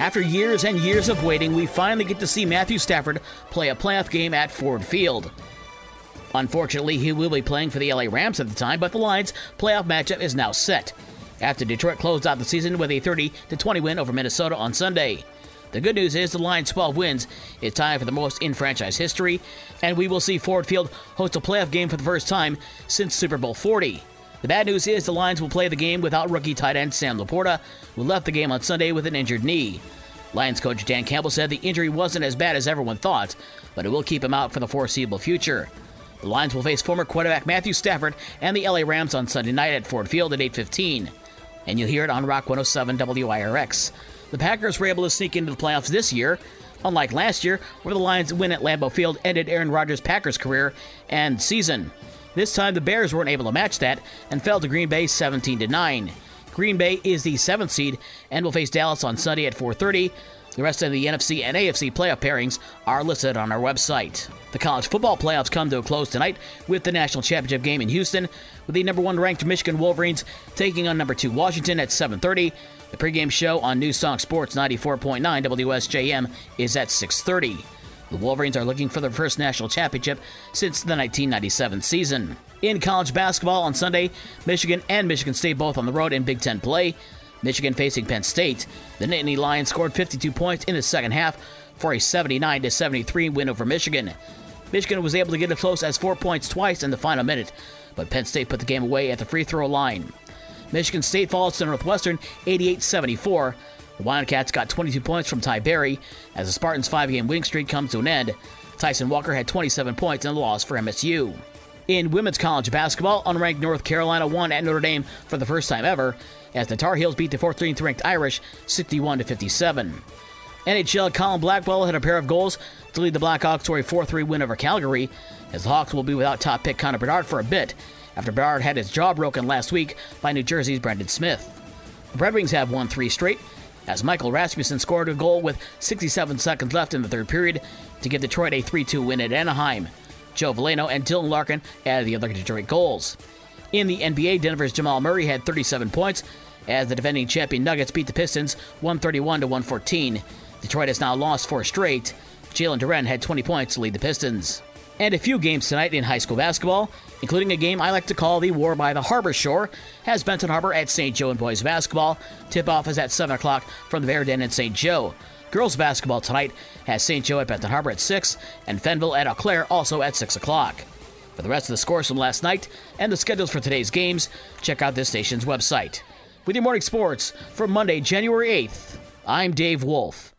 After years and years of waiting, we finally get to see Matthew Stafford play a playoff game at Ford Field. Unfortunately, he will be playing for the LA Rams at the time, but the Lions' playoff matchup is now set. After Detroit closed out the season with a 30 20 win over Minnesota on Sunday. The good news is the Lions' 12 wins is tied for the most in franchise history, and we will see Ford Field host a playoff game for the first time since Super Bowl 40. The bad news is the Lions will play the game without rookie tight end Sam Laporta, who left the game on Sunday with an injured knee. Lions coach Dan Campbell said the injury wasn't as bad as everyone thought, but it will keep him out for the foreseeable future. The Lions will face former quarterback Matthew Stafford and the LA Rams on Sunday night at Ford Field at 8:15. And you'll hear it on Rock 107 WIRX. The Packers were able to sneak into the playoffs this year, unlike last year, where the Lions' win at Lambeau Field ended Aaron Rodgers' Packers career and season. This time, the Bears weren't able to match that and fell to Green Bay 17 9. Green Bay is the seventh seed and will face Dallas on Sunday at 4:30. The rest of the NFC and AFC playoff pairings are listed on our website. The college football playoffs come to a close tonight with the national championship game in Houston, with the number one ranked Michigan Wolverines taking on number two Washington at 7:30. The pregame show on News Talk Sports 94.9 WSJM is at 6:30. The Wolverines are looking for their first national championship since the 1997 season. In college basketball on Sunday, Michigan and Michigan State both on the road in Big Ten play. Michigan facing Penn State. The Nittany Lions scored 52 points in the second half for a 79 73 win over Michigan. Michigan was able to get as close as four points twice in the final minute, but Penn State put the game away at the free throw line. Michigan State falls to Northwestern 88 74. The Wildcats got 22 points from Ty Berry as the Spartans' five game winning streak comes to an end. Tyson Walker had 27 points in the loss for MSU. In women's college basketball, unranked North Carolina won at Notre Dame for the first time ever as the Tar Heels beat the 14th ranked Irish 61 57. NHL Colin Blackwell had a pair of goals to lead the Blackhawks to a 4 3 win over Calgary, as the Hawks will be without top pick Connor Bedard for a bit after Bedard had his jaw broken last week by New Jersey's Brendan Smith. The Red Wings have won three straight, as Michael Rasmussen scored a goal with 67 seconds left in the third period to give Detroit a 3 2 win at Anaheim. Joe Veleno and Dylan Larkin added the other Detroit goals. In the NBA, Denver's Jamal Murray had 37 points as the defending champion Nuggets beat the Pistons 131 to 114. Detroit has now lost four straight. Jalen Duren had 20 points to lead the Pistons. And a few games tonight in high school basketball, including a game I like to call the War by the Harbor Shore, has Benton Harbor at St. Joe in boys basketball. Tip off is at 7 o'clock from the Bear Den in St. Joe. Girls basketball tonight has St. Joe at Benton Harbor at 6 and Fenville at Eau Claire also at 6 o'clock. For the rest of the scores from last night and the schedules for today's games, check out this station's website. With your morning sports for Monday, January 8th, I'm Dave Wolf.